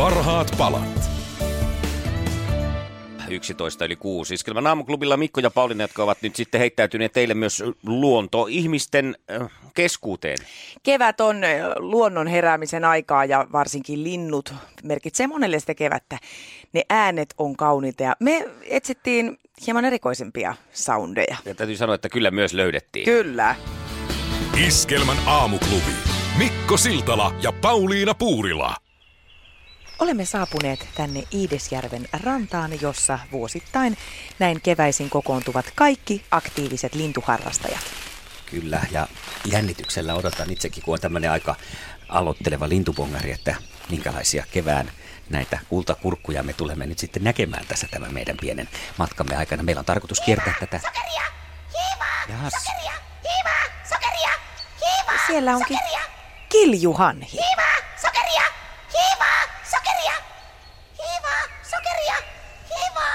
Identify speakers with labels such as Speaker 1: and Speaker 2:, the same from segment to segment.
Speaker 1: Parhaat palat.
Speaker 2: 11 yli 6. Iskelmän aamuklubilla Mikko ja Pauliina, jotka ovat nyt sitten heittäytyneet teille myös luonto-ihmisten äh, keskuuteen.
Speaker 3: Kevät on luonnon heräämisen aikaa ja varsinkin linnut merkitsee monelle sitä kevättä. Ne äänet on kauniita ja me etsittiin hieman erikoisempia soundeja.
Speaker 2: Ja täytyy sanoa, että kyllä myös löydettiin.
Speaker 3: Kyllä.
Speaker 1: Iskelmän aamuklubi. Mikko Siltala ja Pauliina Puurila.
Speaker 3: Olemme saapuneet tänne Iidesjärven rantaan, jossa vuosittain näin keväisin kokoontuvat kaikki aktiiviset lintuharrastajat.
Speaker 2: Kyllä, ja jännityksellä odotan itsekin, kun on tämmöinen aika aloitteleva lintupongari, että minkälaisia kevään näitä kultakurkkuja me tulemme nyt sitten näkemään tässä tämän meidän pienen matkamme aikana. Meillä on tarkoitus kiertää tätä...
Speaker 4: Sokeria! Hiivaa! Sokeria! Hiivaa! Sokeria! Hiivaa!
Speaker 3: Siellä onkin
Speaker 4: Sokeria!
Speaker 3: kiljuhanhi.
Speaker 4: Hiivaa! Sokeria! Hiivaa! Sokeria! Hiivaa! Sokeria! Hiivaa!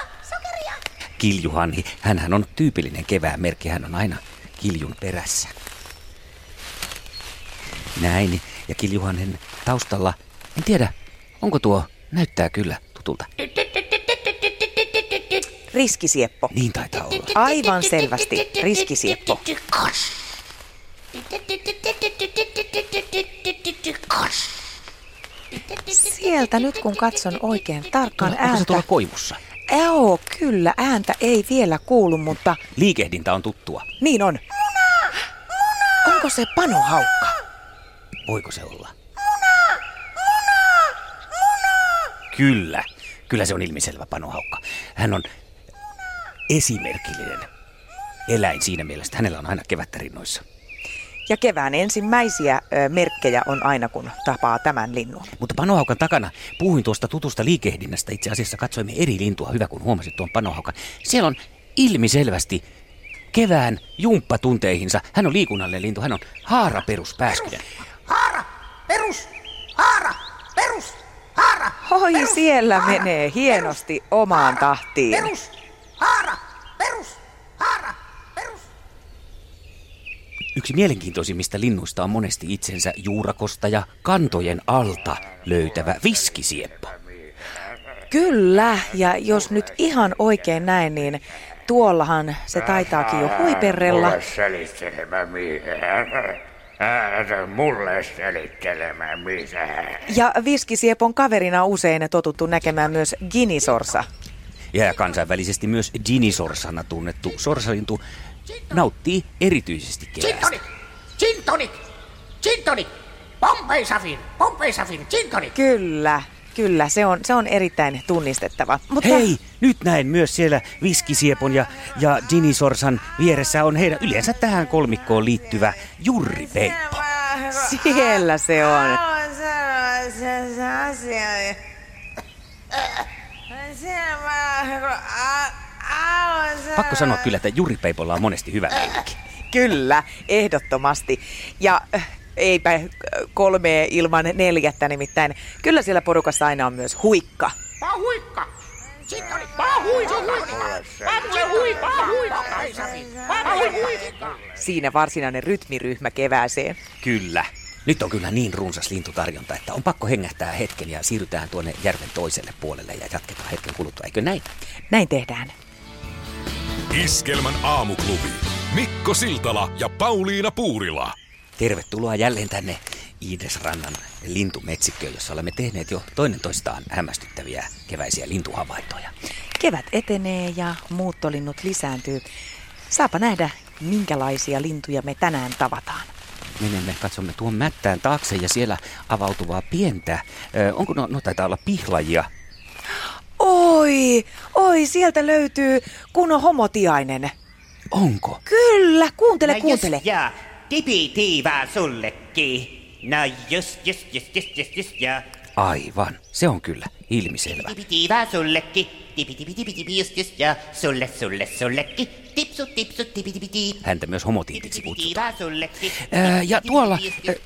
Speaker 4: Sokeria!
Speaker 2: Kiljuhanhi, hänhän on tyypillinen kevään merkki, hän on aina kiljun perässä. Näin, ja kiljuhanhen taustalla, en tiedä, onko tuo, näyttää kyllä tutulta.
Speaker 3: Riskisieppo.
Speaker 2: Niin taitaa olla.
Speaker 3: Aivan selvästi riskisieppo. Sieltä nyt kun katson oikein tarkkaan
Speaker 2: Onko se
Speaker 3: ääntä.
Speaker 2: tuolla koivussa?
Speaker 3: Joo, kyllä, ääntä ei vielä kuulu, mutta
Speaker 2: Liikehdintä on tuttua.
Speaker 3: niin on. Onko se panohaukka?
Speaker 2: Voiko se olla? Kyllä. Kyllä se on ilmiselvä panohaukka. Hän on esimerkillinen eläin siinä mielessä, että hänellä on aina kevättä rinnoissa.
Speaker 3: Ja kevään ensimmäisiä ö, merkkejä on aina, kun tapaa tämän linnun.
Speaker 2: Mutta panohaukan takana puhuin tuosta tutusta liikehdinnästä. Itse asiassa katsoimme eri lintua. Hyvä, kun huomasit tuon panohaukan. Siellä on ilmiselvästi kevään jumppatunteihinsa. Hän on liikunnallinen lintu. Hän on haaraperuspääskynen.
Speaker 4: Haara! Perus! Haara! Perus! Haara!
Speaker 3: Oi,
Speaker 4: perus,
Speaker 3: siellä
Speaker 4: haara,
Speaker 3: menee hienosti omaan tahtiin.
Speaker 4: Perus! Haara! Perus! Haara! Perus!
Speaker 2: Yksi mielenkiintoisimmista linnuista on monesti itsensä juurakosta ja kantojen alta löytävä viskisieppo.
Speaker 3: Kyllä, ja jos nyt ihan oikein näin, niin tuollahan se taitaakin jo huiperrella.
Speaker 5: Mulle selittelemään mulle selittelemään mitään.
Speaker 3: Ja viskisiepon kaverina usein totuttu näkemään myös ginisorsa.
Speaker 2: Ja kansainvälisesti myös dinisorsana tunnettu sorsalintu nauttii erityisesti
Speaker 4: Gin
Speaker 2: keväästä.
Speaker 4: tonic! Gin tonic! Gin tonic! Bombay Safir! Bombay Safir! Gin tonic!
Speaker 3: Kyllä, kyllä, se on, se on erittäin tunnistettava. Mutta
Speaker 2: Hei, nyt näen myös siellä viskisiepon ja, ja dinisorsan vieressä on heidän yleensä tähän kolmikkoon liittyvä jurripeippo.
Speaker 3: siellä se on.
Speaker 2: Pakko sanoa kyllä, että jurripeipolla on monesti hyvä leikki.
Speaker 3: Kyllä, ehdottomasti. Ja äh, eipä äh, kolmea ilman neljättä nimittäin. Kyllä siellä porukassa aina on myös huikka.
Speaker 4: Pahuikka! Gin tonic! Pahui! Pahui! Hui! Pahui! Bombay Safir! Pahui! Huikka!
Speaker 3: Siinä varsinainen rytmiryhmä kevääseen.
Speaker 2: Kyllä. Nyt on kyllä niin runsas lintutarjonta, että on pakko hengähtää hetken ja siirrytään tuonne järven toiselle puolelle ja jatketaan hetken kuluttua, eikö näin?
Speaker 3: Näin tehdään.
Speaker 1: Iskelmän aamuklubi. Mikko Siltala ja Pauliina Puurila.
Speaker 2: Tervetuloa jälleen tänne Iidesrannan lintumetsikköön, jossa olemme tehneet jo toinen toistaan hämmästyttäviä keväisiä lintuhavaintoja.
Speaker 3: Kevät etenee ja muuttolinnut lisääntyy. Saapa nähdä, minkälaisia lintuja me tänään tavataan.
Speaker 2: Menemme, katsomme tuon mättään taakse ja siellä avautuvaa pientä, ö, onko no, no taitaa olla pihlajia,
Speaker 3: Oi, oi, sieltä löytyy kunnon homotiainen.
Speaker 2: onko?
Speaker 3: Kyllä, kuuntele,
Speaker 6: no
Speaker 3: kuuntele.
Speaker 6: Just, ja tipitiivää sullekin. No just, just, just, just, just, just, ja.
Speaker 2: Aivan, se on kyllä Ilmiselvä.
Speaker 6: Tipitiivää sullekin. Tipitipitipitipi just just ja sulle sulle sullekin. Tipsu tipsu tipitipiti.
Speaker 2: Häntä myös homotiitiksi kutsutaan. Ää, ja tuolla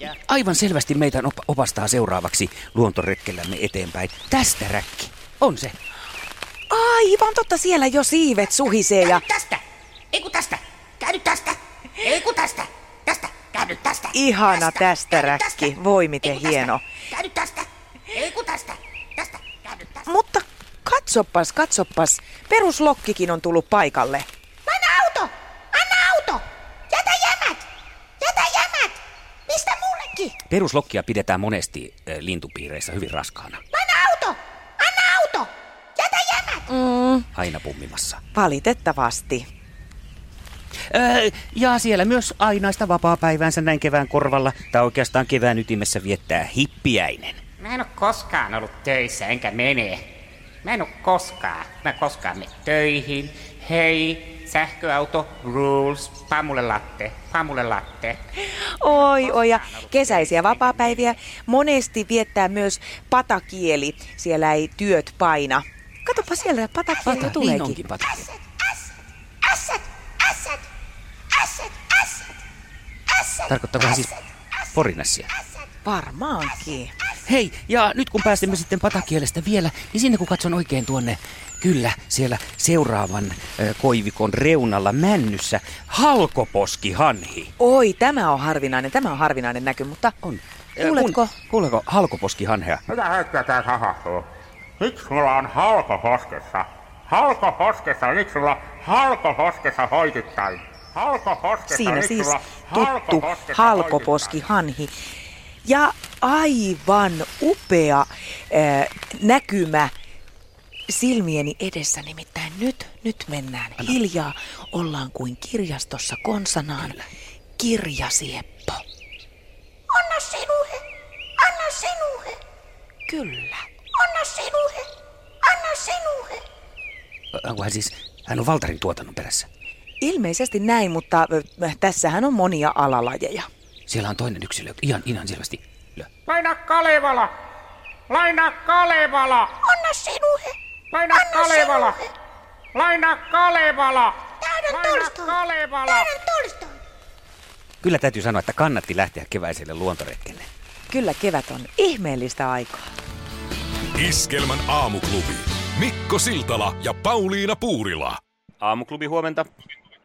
Speaker 2: ää, aivan selvästi meitä op- opastaa seuraavaksi luontoretkellämme eteenpäin. Tästä räkki. On se.
Speaker 3: Aivan totta, siellä jo siivet suhisee ja
Speaker 6: Käy tästä! Ei kun tästä! Käy tästä! Ei kun tästä! Tästä! Käy tästä!
Speaker 3: Ihana tästä
Speaker 6: Käy
Speaker 3: räkki. Voi miten
Speaker 6: Ei kun tästä.
Speaker 3: hieno.
Speaker 6: Käy tästä! Ei kun tästä! Tästä! Käy tästä!
Speaker 3: Mutta katsopas, katsopas. Peruslokkikin on tullut paikalle.
Speaker 4: Anna auto! Anna auto! Jätä jämät! Jätä jämät! Mistä mullekin?
Speaker 2: Peruslokkia pidetään monesti ää, lintupiireissä hyvin raskaana.
Speaker 4: Anna auto! Anna auto! Jätä jämät!
Speaker 2: Aina pummimassa.
Speaker 3: Valitettavasti.
Speaker 2: Ää, ja siellä myös ainaista vapaa-päiväänsä näin kevään korvalla, tai oikeastaan kevään ytimessä viettää hippiäinen.
Speaker 6: Mä en oo koskaan ollut töissä, enkä mene. Mä en oo koskaan. Mä koskaan mene töihin. Hei, sähköauto, rules, pamulle latte, pamulle latte.
Speaker 3: Oi, oi, ja kesäisiä vapaapäiviä monesti viettää myös patakieli. Siellä ei työt paina. Katsopa siellä,
Speaker 2: niin
Speaker 3: tuleekin.
Speaker 2: onkin pata.
Speaker 4: Ässät! Ässät! Ässät!
Speaker 2: Tarkoittakohan siis porinassia.
Speaker 3: Varmaankin.
Speaker 2: Hei, ja nyt kun pääsemme sitten patakielestä vielä, niin sinne kun katson oikein tuonne, kyllä, siellä seuraavan ö, koivikon reunalla männyssä, halkoposkihanhi.
Speaker 3: Oi, tämä on harvinainen, tämä on harvinainen näky, mutta
Speaker 2: On.
Speaker 3: Kuuletko?
Speaker 2: Kuuletko halkoposkihanhea?
Speaker 5: Mitä hetkeä tää? Miksi mulla on halko hoskessa? Halko hoskessa, miksi sulla halko hoskessa hoitittain? Halko hoskessa,
Speaker 3: siinä
Speaker 5: miksi
Speaker 3: siis
Speaker 5: sulla
Speaker 3: tuttu
Speaker 5: hoskessa
Speaker 3: halkoposki hanhi. Ja aivan upea äh, näkymä silmieni edessä, nimittäin nyt, nyt mennään hiljaa, ollaan kuin kirjastossa konsanaan. Kirjasieppo.
Speaker 4: Anna sinuhe! Anna sinuhe!
Speaker 3: Kyllä.
Speaker 4: Anna sinuhe! Anna sinuhe!
Speaker 2: Onko hän siis, hän on Valtarin tuotannon perässä.
Speaker 3: Ilmeisesti näin, mutta äh, tässähän on monia alalajeja.
Speaker 2: Siellä on toinen yksilö, ihan, ihan selvästi.
Speaker 5: Laina Kalevala! Laina Kalevala!
Speaker 4: Anna sinuhe!
Speaker 5: Laina
Speaker 4: Anna
Speaker 5: Kalevala!
Speaker 4: sinuhe!
Speaker 5: Laina Kalevala!
Speaker 4: Täydän
Speaker 5: Laina
Speaker 4: Tolstoi!
Speaker 5: Kalevala!
Speaker 4: Täydän Tolstoi!
Speaker 2: Kyllä täytyy sanoa, että kannatti lähteä keväiselle luontoretkelle.
Speaker 3: Kyllä kevät on ihmeellistä aikaa.
Speaker 1: Iskelmän aamuklubi. Mikko Siltala ja Pauliina Puurila.
Speaker 2: Aamuklubi huomenta.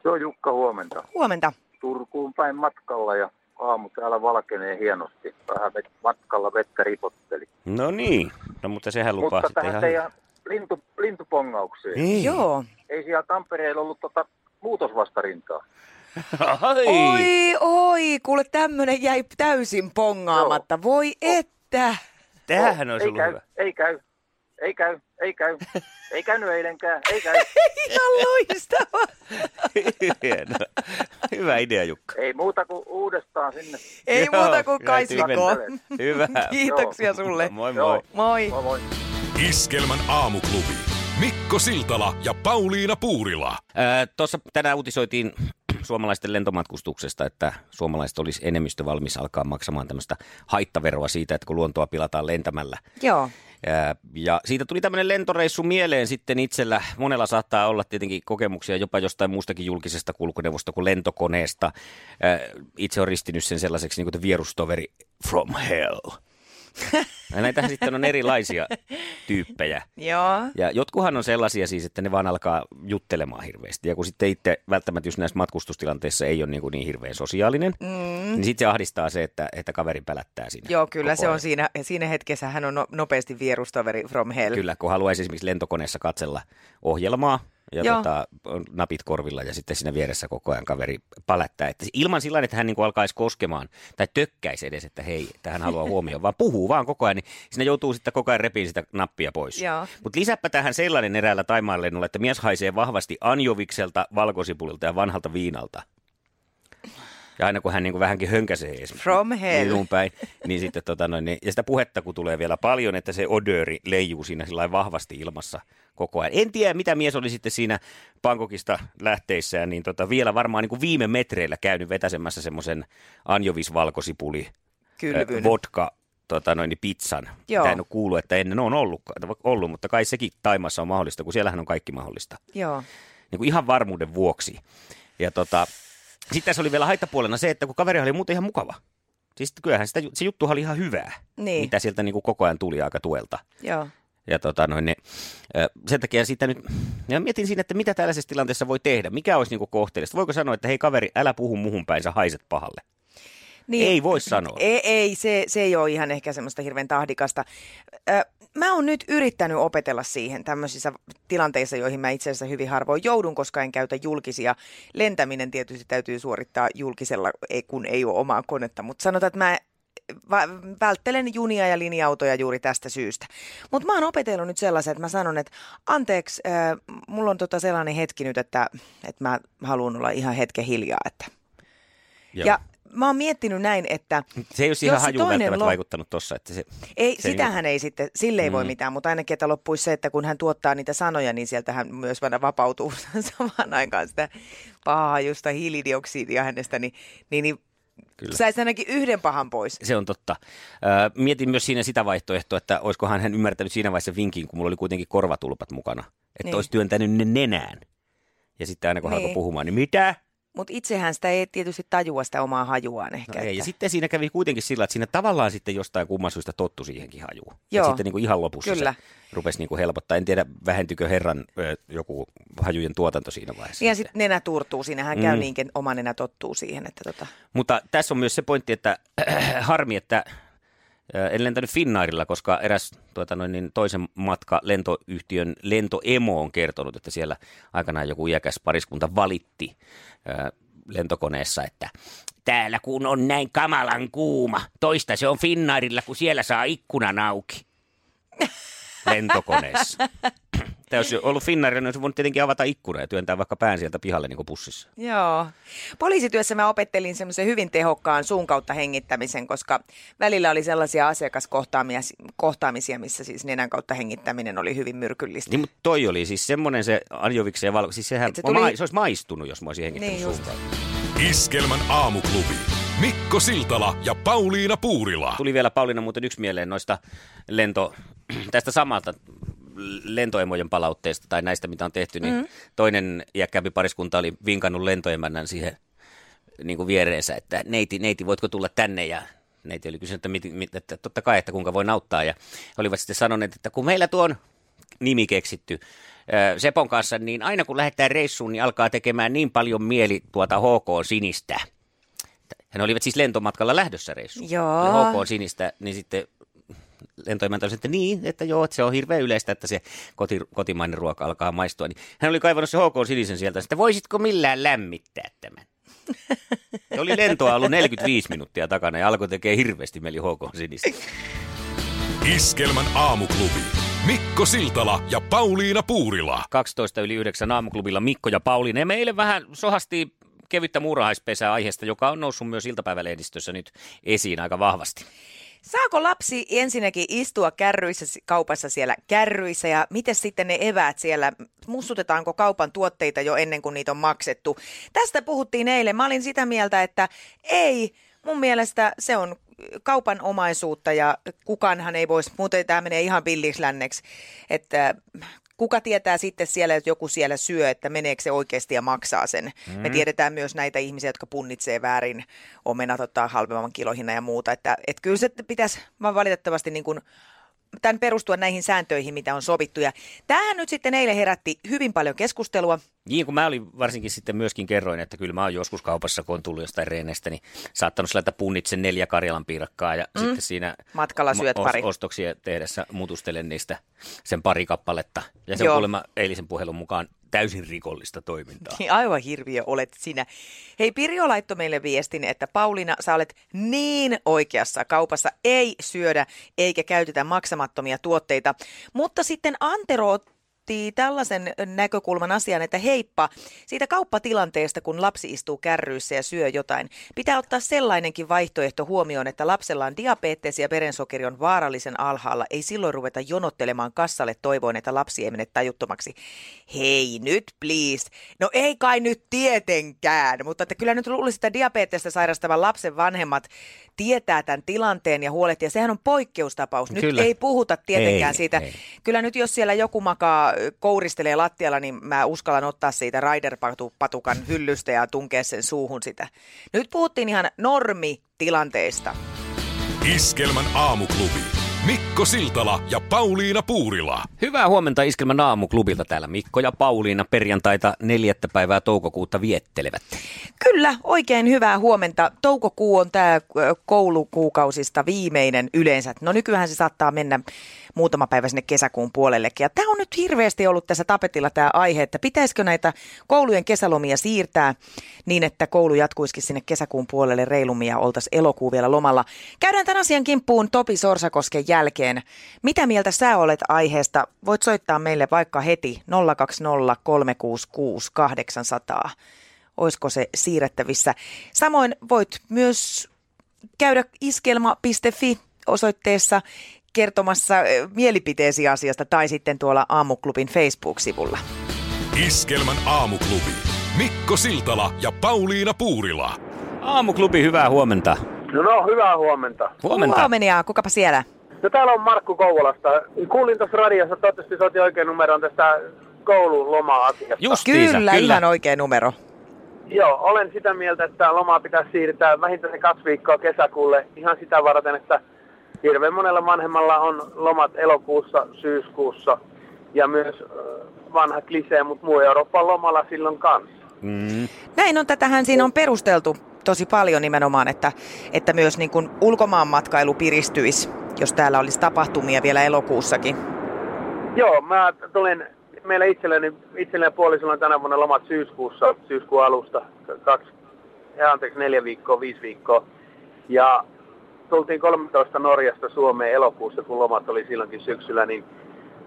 Speaker 7: Joo, Jukka, huomenta.
Speaker 3: Huomenta.
Speaker 7: Turkuun päin matkalla ja aamu täällä valkenee hienosti. Vähän vet- matkalla vettä ripotteli.
Speaker 2: No niin, no mutta sehän lupaa
Speaker 7: Mutta
Speaker 2: sitten
Speaker 7: tähän
Speaker 2: ihan
Speaker 7: teidän lintu, lintupongaukseen.
Speaker 2: Niin.
Speaker 3: Joo.
Speaker 7: Ei siellä Tampereella ollut tota muutosvastarintaa.
Speaker 2: Ai.
Speaker 3: Oi, oi, kuule tämmönen jäi täysin pongaamatta. Voi että.
Speaker 2: Tämähän olisi
Speaker 7: ei
Speaker 2: ollut
Speaker 7: käy,
Speaker 2: hyvä.
Speaker 7: ei käy, ei käy, ei käy. ei käynyt eilenkään, ei käy.
Speaker 3: Ihan loistava.
Speaker 2: Hieno. Hyvä idea, Jukka.
Speaker 7: Ei muuta kuin uudestaan sinne.
Speaker 3: Ei
Speaker 2: Joo,
Speaker 3: muuta kuin
Speaker 7: tyventälet.
Speaker 2: Hyvä.
Speaker 3: Kiitoksia sulle.
Speaker 2: Moi moi.
Speaker 7: Joo.
Speaker 3: Moi.
Speaker 7: Moi moi.
Speaker 1: Iskelmän aamuklubi. Mikko Siltala ja Pauliina Puurila.
Speaker 2: Tuossa tänään uutisoitiin suomalaisten lentomatkustuksesta, että suomalaiset olisi enemmistö valmis alkaa maksamaan tämmöistä haittaveroa siitä, että kun luontoa pilataan lentämällä.
Speaker 3: Joo.
Speaker 2: Ja siitä tuli tämmöinen lentoreissu mieleen sitten itsellä. Monella saattaa olla tietenkin kokemuksia jopa jostain muustakin julkisesta kulkuneuvosta kuin lentokoneesta. Itse on ristinyt sen sellaiseksi niin kuin vierustoveri from hell. Ja näitähän sitten on erilaisia tyyppejä.
Speaker 3: Joo.
Speaker 2: Ja jotkuhan on sellaisia siis, että ne vaan alkaa juttelemaan hirveästi. Ja kun sitten itse välttämättä just näissä matkustustilanteissa ei ole niin, kuin niin hirveän sosiaalinen, mm. niin sitten se ahdistaa se, että, että kaveri pälättää siinä.
Speaker 3: Joo, kyllä se on siinä, siinä hetkessä hän on no, nopeasti vierustoveri from hell.
Speaker 2: Kyllä, kun haluaisi esimerkiksi lentokoneessa katsella ohjelmaa ja
Speaker 3: Joo.
Speaker 2: tota, napit korvilla ja sitten siinä vieressä koko ajan kaveri palättää. Että ilman sillä että hän niin kuin alkaisi koskemaan tai tökkäisi edes, että hei, että hän haluaa huomioon, vaan puhuu vaan koko ajan, niin siinä joutuu sitten koko ajan repiin sitä nappia pois. Mutta lisäpä tähän sellainen eräällä taimaanlennolla, että mies haisee vahvasti anjovikselta, valkosipulilta ja vanhalta viinalta. Ja aina kun hän niin kuin vähänkin hönkäsee
Speaker 3: From hell.
Speaker 2: päin, niin sitten tota noin, niin, ja sitä puhetta kun tulee vielä paljon, että se odööri leijuu siinä sillä vahvasti ilmassa koko ajan. En tiedä, mitä mies oli sitten siinä Bangkokista lähteissään, niin tota, vielä varmaan niin kuin viime metreillä käynyt vetäsemässä semmoisen anjovis valkosipuli
Speaker 3: Kylvyn.
Speaker 2: vodka tota, noin, niin pizzan.
Speaker 3: Joo.
Speaker 2: Mitä en ole kuullut, että ennen on ollut, ollut, mutta kai sekin Taimassa on mahdollista, kun siellähän on kaikki mahdollista.
Speaker 3: Joo.
Speaker 2: Niin kuin ihan varmuuden vuoksi. Ja tota, sitten tässä oli vielä haittapuolena se, että kun kaveri oli muuten ihan mukava. Siis kyllähän sitä, se juttu oli ihan hyvää,
Speaker 3: Niin.
Speaker 2: mitä sieltä niin kuin koko ajan tuli aika tuelta.
Speaker 3: Joo.
Speaker 2: Ja tota, noin, ne, ö, sen takia sitä nyt, ja mietin siinä, että mitä tällaisessa tilanteessa voi tehdä, mikä olisi niin kohteellista. Voiko sanoa, että hei kaveri, älä puhu muhun päin, sä haiset pahalle.
Speaker 3: Niin,
Speaker 2: Ei voi sanoa.
Speaker 3: Ei, ei se, se ei ole ihan ehkä semmoista hirveän tahdikasta. Ö, mä oon nyt yrittänyt opetella siihen tämmöisissä tilanteissa, joihin mä itse asiassa hyvin harvoin joudun, koska en käytä julkisia. Lentäminen tietysti täytyy suorittaa julkisella, kun ei ole omaa konetta, mutta sanotaan, että mä välttelen junia ja linja-autoja juuri tästä syystä. Mutta mä oon opetellut nyt sellaisen, että mä sanon, että anteeksi, äh, mulla on tota sellainen hetki nyt, että, että mä haluan olla ihan hetken hiljaa. Että.
Speaker 2: Joo.
Speaker 3: Ja mä oon miettinyt näin, että
Speaker 2: se ei olisi ihan hajuun välttämättä
Speaker 3: lo-
Speaker 2: vaikuttanut tossa, että se,
Speaker 3: ei,
Speaker 2: se
Speaker 3: sitähän ei sitten, sille ei voi
Speaker 2: Mm.
Speaker 3: mitään, mutta ainakin, että loppuisi se, että kun hän tuottaa niitä sanoja, niin sieltä hän myös vähän vapautuu samaan aikaan sitä pahaa justa hiilidioksidia hänestä, niin, niin, niin
Speaker 2: Kyllä.
Speaker 3: saisi ainakin yhden pahan pois.
Speaker 2: Se on totta. Mietin myös siinä sitä vaihtoehtoa, että olisikohan hän ymmärtänyt siinä vaiheessa vinkin, kun mulla oli kuitenkin korvatulpat mukana. Että
Speaker 3: Niin.
Speaker 2: olisi työntänyt ne nenään. Ja sitten aina kun
Speaker 3: Niin.
Speaker 2: alkoi puhumaan, niin mitä?
Speaker 3: Mutta itsehän sitä ei tietysti tajua sitä omaa hajuaan ehkä.
Speaker 2: No ei. Ja
Speaker 3: että-
Speaker 2: sitten siinä kävi kuitenkin sillä, että siinä tavallaan sitten jostain kumman syystä tottu siihenkin hajuun. Ja sitten niin kuin ihan lopussa
Speaker 3: Kyllä.
Speaker 2: se rupesi niin kuin helpottaa. En tiedä, vähentykö herran ö, joku hajujen tuotanto siinä vaiheessa.
Speaker 3: Ja sitten nenä turtuu, siinähän käy
Speaker 2: Mm.
Speaker 3: niinkin, oma nenä tottuu siihen, että tota,
Speaker 2: Mutta tässä on myös se pointti, että harmi, että en lentänyt Finnairilla, koska eräs tuota noin, niin toisen matka lentoyhtiön lentoemo on kertonut, että siellä aikanaan joku iäkäs pariskunta valitti ö, lentokoneessa, että täällä kun on näin kamalan kuuma, toista se on Finnairilla, kun siellä saa ikkunan auki. Lentokoneessa. Tämä olisi ollut Finnairilla, niin olisi voinut tietenkin avata ikkuna ja työntää vaikka pään sieltä pihalle niin kuin pussissa.
Speaker 3: Joo. Poliisityössä mä opettelin semmoisen hyvin tehokkaan suun kautta hengittämisen, koska välillä oli sellaisia asiakaskohtaamisia, missä siis nenän kautta hengittäminen oli hyvin myrkyllistä.
Speaker 2: Niin, mutta toi oli siis semmoinen se anjoviksen ja valko, siis sehän
Speaker 3: Et se
Speaker 2: tuli...
Speaker 3: tuli-
Speaker 2: se olisi maistunut, jos mä olisin hengittänyt
Speaker 3: Niin just.
Speaker 1: Iskelmän aamuklubi. Mikko Siltala ja Pauliina Puurila.
Speaker 2: Tuli vielä Pauliina muuten yksi mieleen noista lento, tästä samalta lentoemojen palautteesta tai näistä, mitä on tehty, niin mm. toinen iäkkäämpi pariskunta oli vinkannut lentoemännän siihen niin kuin viereensä, että neiti, neiti, voitko tulla tänne ja neiti oli kysynyt, että, mit, mit, että totta kai, että kuinka voi nauttaa ja olivat sitten sanoneet, että kun meillä tuon nimi keksitty Sepon kanssa, niin aina kun lähdetään reissuun, niin alkaa tekemään niin paljon mieli tuota HK Sinistä. Hän olivat siis lentomatkalla lähdössä reissuun.
Speaker 3: Joo.
Speaker 2: HK Sinistä, niin sitten lentoemäntä oli, että niin, että joo, että se on hirveän yleistä, että se koti, kotimainen ruoka alkaa maistua. Niin hän oli kaivannut se HK Sinisen sieltä, että voisitko millään lämmittää tämän? Se oli lentoa ollut 45 minuuttia takana ja alkoi tekee hirveästi meli HK Sinistä.
Speaker 1: Iskelmän aamuklubi. Mikko Siltala ja Pauliina Puurila.
Speaker 2: 12 yli 9 aamuklubilla Mikko ja Pauliina. Ja meille vähän sohasti kevyttä muurahaispesää aiheesta, joka on noussut myös iltapäivälehdistössä nyt esiin aika vahvasti.
Speaker 3: Saako lapsi ensinnäkin istua kärryissä kaupassa siellä kärryissä ja miten sitten ne eväät siellä, mussutetaanko kaupan tuotteita jo ennen kuin niitä on maksettu? Tästä puhuttiin eilen. Mä olin sitä mieltä, että ei, mun mielestä se on kaupan omaisuutta ja kukaanhan ei voisi, muuten tämä menee ihan villiksi länneksi, että kuka tietää sitten siellä, että joku siellä syö, että meneekö se oikeasti ja maksaa sen. Mm. Me tiedetään myös näitä ihmisiä, jotka punnitsee väärin omenat ottaa halvemman kilohinnan ja muuta. Että, että kyllä se pitäisi vaan valitettavasti niin kuin tämän perustua näihin sääntöihin, mitä on sovittu. Ja tämähän nyt sitten eilen herätti hyvin paljon keskustelua.
Speaker 2: Niin kuin mä olin varsinkin sitten myöskin kerroin, että kyllä mä oon joskus kaupassa, kun on tullut jostain reenestä, niin saattanut sillä punnitsen neljä Karjalan piirakkaa ja mm. sitten siinä
Speaker 3: Matkalla syöt pari.
Speaker 2: ostoksia tehdessä mutustelen niistä sen pari kappaletta. Ja se
Speaker 3: Joo.
Speaker 2: on kuulemma eilisen puhelun mukaan täysin rikollista toimintaa.
Speaker 3: Niin Aivan hirviö olet sinä. Hei, Pirjo laittoi meille viestin, että Pauliina, sä olet niin oikeassa. Kaupassa ei syödä eikä käytetä maksamattomia tuotteita. Mutta sitten Antero otti tällaisen näkökulman asian, että heippa, siitä kauppatilanteesta, kun lapsi istuu kärryissä ja syö jotain, pitää ottaa sellainenkin vaihtoehto huomioon, että lapsella on diabetes ja verensokeri on vaarallisen alhaalla. Ei silloin ruveta jonottelemaan kassalle toivoen, että lapsi ei mene tajuttomaksi. Hei nyt please. No ei kai nyt tietenkään, mutta että kyllä nyt luulisi, että diabetesta sairastavan lapsen vanhemmat tietää tämän tilanteen ja huolehtii. Ja sehän on poikkeustapaus. Nyt
Speaker 2: Kyllä.
Speaker 3: ei puhuta tietenkään
Speaker 2: Ei,
Speaker 3: siitä.
Speaker 2: ei.
Speaker 3: Kyllä nyt jos siellä joku makaa kouristelee lattialla, niin mä uskallan ottaa siitä Rider-patukan hyllystä ja tunkea sen suuhun sitä. Nyt puhuttiin ihan normitilanteista.
Speaker 1: Iskelmän aamuklubi. Mikko Siltala ja Pauliina Puurila.
Speaker 2: Hyvää huomenta Iskelmän aamuklubilta täällä Mikko ja Pauliina perjantaita neljättä päivää toukokuuta viettelevät.
Speaker 3: Kyllä, oikein hyvää huomenta. Toukokuu on tämä koulukuukausista viimeinen yleensä. No nykyään se saattaa mennä muutama päivä sinne kesäkuun puolellekin. Ja tämä on nyt hirveästi ollut tässä tapetilla tämä aihe, että pitäisikö näitä koulujen kesälomia siirtää niin, että koulu jatkuisikin sinne kesäkuun puolelle reilummin ja oltaisiin elokuu vielä lomalla. Käydään tämän asian kimppuun Topi Sorsakosken jälkeen. Mitä mieltä sä olet aiheesta? Voit soittaa meille vaikka heti 020 366 800 olisiko se siirrettävissä. Samoin voit myös käydä iskelma.fi osoitteessa kertomassa ö, mielipiteesi asiasta tai sitten tuolla Aamuklubin Facebook-sivulla.
Speaker 1: Iskelmän aamuklubi. Mikko Siltala ja Pauliina Puurila.
Speaker 2: Aamuklubi, hyvää huomenta.
Speaker 7: No, no hyvää huomenta.
Speaker 2: Huomenta.
Speaker 3: Huomenia, kukapa siellä?
Speaker 7: No täällä on Markku Kouvolasta. Kuulin tuossa radiossa, toivottavasti soitin oikein numeron tästä koululoma-asiasta.
Speaker 2: Justiinsa,
Speaker 3: Kyllä,
Speaker 2: kyllä.
Speaker 3: ihan oikea numero.
Speaker 7: Joo, olen sitä mieltä, että lomaa pitäisi siirtää vähintään se kaksi viikkoa kesäkuulle ihan sitä varten, että hirveän monella vanhemmalla on lomat elokuussa, syyskuussa ja myös vanha klisee, mutta muu Eurooppa on lomalla silloin kanssa.
Speaker 2: Mm,
Speaker 3: Näin on, tätähän siinä on perusteltu tosi paljon nimenomaan, että, että myös niin kuin ulkomaan matkailu piristyisi, jos täällä olisi tapahtumia vielä elokuussakin.
Speaker 7: Joo, mä tulin, meillä itselleni, itselleni puolisolla on tänä vuonna lomat syyskuussa, syyskuun alusta, kaksi, anteeksi, neljä viikkoa, viisi viikkoa. Ja tultiin 13 Norjasta Suomeen elokuussa, kun lomat oli silloinkin syksyllä, niin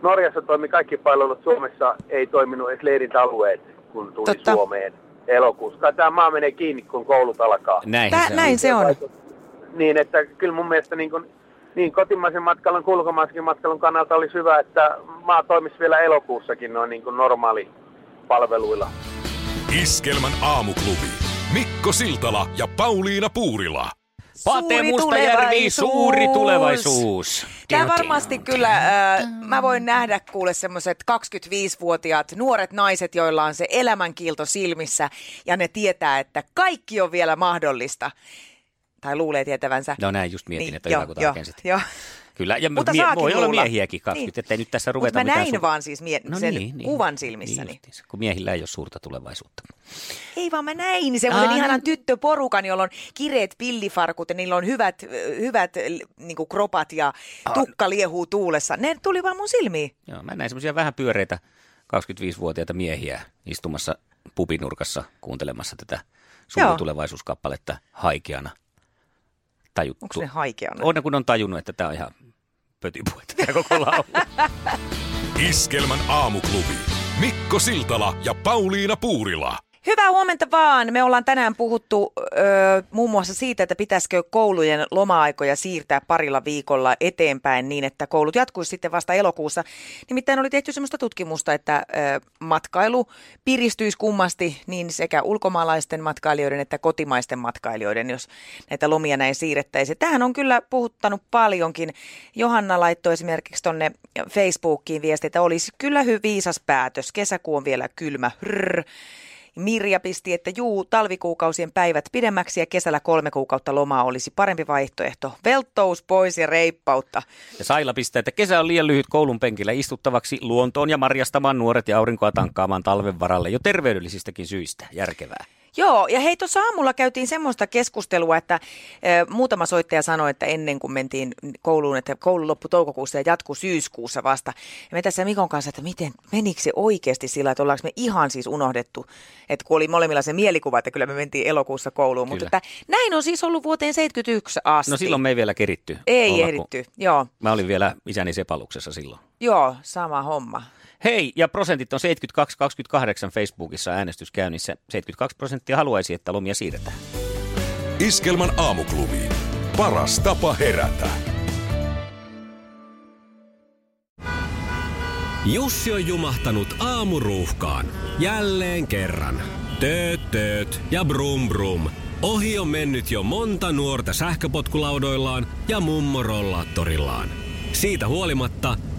Speaker 7: Norjassa toimi kaikki palvelut, Suomessa ei toiminut edes leirintäalueet, kun tuli
Speaker 3: Totta.
Speaker 7: Suomeen elokuussa. Kai Tämä maa menee kiinni, kun koulut alkaa.
Speaker 2: näin
Speaker 3: Tää,
Speaker 2: se
Speaker 3: näin
Speaker 2: on.
Speaker 3: se on.
Speaker 7: Niin, että kyllä mun mielestä niin, kuin, niin kotimaisen matkailun kuin ulkomaisen matkailun kannalta olisi hyvä, että maa toimisi vielä elokuussakin noin niin kuin normaali palveluilla.
Speaker 1: Iskelmän aamuklubi. Mikko Siltala ja Pauliina Puurila.
Speaker 2: Pate
Speaker 3: Suuri
Speaker 2: Mustajärvi, suuri
Speaker 3: tulevaisuus. Tämä varmasti kyllä, äh, mä voin nähdä kuule semmoiset 25-vuotiaat nuoret naiset, joilla on se elämänkiilto silmissä ja ne tietää, että kaikki on vielä mahdollista. Tai luulee tietävänsä.
Speaker 2: No näin just mietin,
Speaker 3: Niin,
Speaker 2: että
Speaker 3: joo,
Speaker 2: hyvä kun
Speaker 3: joo,
Speaker 2: rakensit. Kyllä, ja
Speaker 3: Mutta
Speaker 2: mie- voi olla
Speaker 3: luulla.
Speaker 2: miehiäkin 20,
Speaker 3: Niin.
Speaker 2: ettei nyt tässä
Speaker 3: Mutta
Speaker 2: ruveta
Speaker 3: mä
Speaker 2: mitään
Speaker 3: näin
Speaker 2: su-
Speaker 3: vaan siis mie-
Speaker 2: No
Speaker 3: sen
Speaker 2: niin, niin.
Speaker 3: kuvan silmissäni.
Speaker 2: Niin justiinsa, kun miehillä ei ole suurta tulevaisuutta.
Speaker 3: Ei vaan mä näin semmoisen
Speaker 2: Aa,
Speaker 3: ihanan
Speaker 2: niin.
Speaker 3: tyttöporukan, jolla on kireet pillifarkut ja niillä on hyvät, hyvät niin kropat ja tukka liehuu tuulessa. Ne tuli vaan mun silmiin.
Speaker 2: Joo, mä näin semmoisia vähän pyöreitä 25-vuotiaita miehiä istumassa pubinurkassa kuuntelemassa tätä
Speaker 3: Joo.
Speaker 2: suuritulevaisuuskappaletta haikeana. Tajuttu.
Speaker 3: Onko ne haikeana?
Speaker 2: On, kun on tajunnut, että tämä on ihan pötypuhetta tämä koko laulu.
Speaker 1: Iskelmän aamuklubi. Mikko Siltala ja Pauliina Puurila.
Speaker 3: Hyvää huomenta vaan. Me ollaan tänään puhuttu ö, muun muassa siitä, että pitäisikö koulujen loma-aikoja siirtää parilla viikolla eteenpäin niin, että koulut jatkuisi sitten vasta elokuussa. Nimittäin oli tehty sellaista tutkimusta, että ö, matkailu piristyisi kummasti niin sekä ulkomaalaisten matkailijoiden että kotimaisten matkailijoiden, jos näitä lomia näin siirrettäisiin. Tähän on kyllä puhuttanut paljonkin. Johanna laittoi esimerkiksi tuonne Facebookiin viesti, että olisi kyllä hyvin viisas päätös. Kesäkuu on vielä kylmä. Rrr. Mirja pisti, että juu, talvikuukausien päivät pidemmäksi ja kesällä kolme kuukautta lomaa olisi parempi vaihtoehto. Velttous pois ja reippautta.
Speaker 2: Ja Saila pistää, että kesä on liian lyhyt koulun penkillä istuttavaksi luontoon ja marjastamaan nuoret ja aurinkoa tankkaamaan talven varalle jo terveydellisistäkin syistä. Järkevää.
Speaker 3: Joo, ja hei, tuossa aamulla käytiin semmoista keskustelua, että e, muutama soittaja sanoi, että ennen kuin mentiin kouluun, että koulu loppui toukokuussa ja jatkuu syyskuussa vasta. Ja me tässä Mikon kanssa, että miten, menikö se oikeasti sillä, että ollaanko me ihan siis unohdettu, että kun oli molemmilla se mielikuva, että kyllä me mentiin elokuussa kouluun. Mutta
Speaker 2: Kyllä.
Speaker 3: että näin on siis ollut vuoteen 71 asti.
Speaker 2: No silloin me ei vielä keritty.
Speaker 3: Ei
Speaker 2: olla,
Speaker 3: ehditty, joo.
Speaker 2: Mä olin vielä isäni sepaluksessa silloin.
Speaker 3: Joo, sama homma.
Speaker 2: Hei, ja prosentit on 72-28 Facebookissa äänestys käynnissä. 72 prosenttia haluaisi, että lomia siirretään.
Speaker 1: Iskelmän aamuklubi. Paras tapa herätä.
Speaker 8: Jussi on jumahtanut aamuruuhkaan. Jälleen kerran. Tööt, tööt ja brum brum. Ohi on mennyt jo monta nuorta sähköpotkulaudoillaan ja mummorollaattorillaan. Siitä huolimatta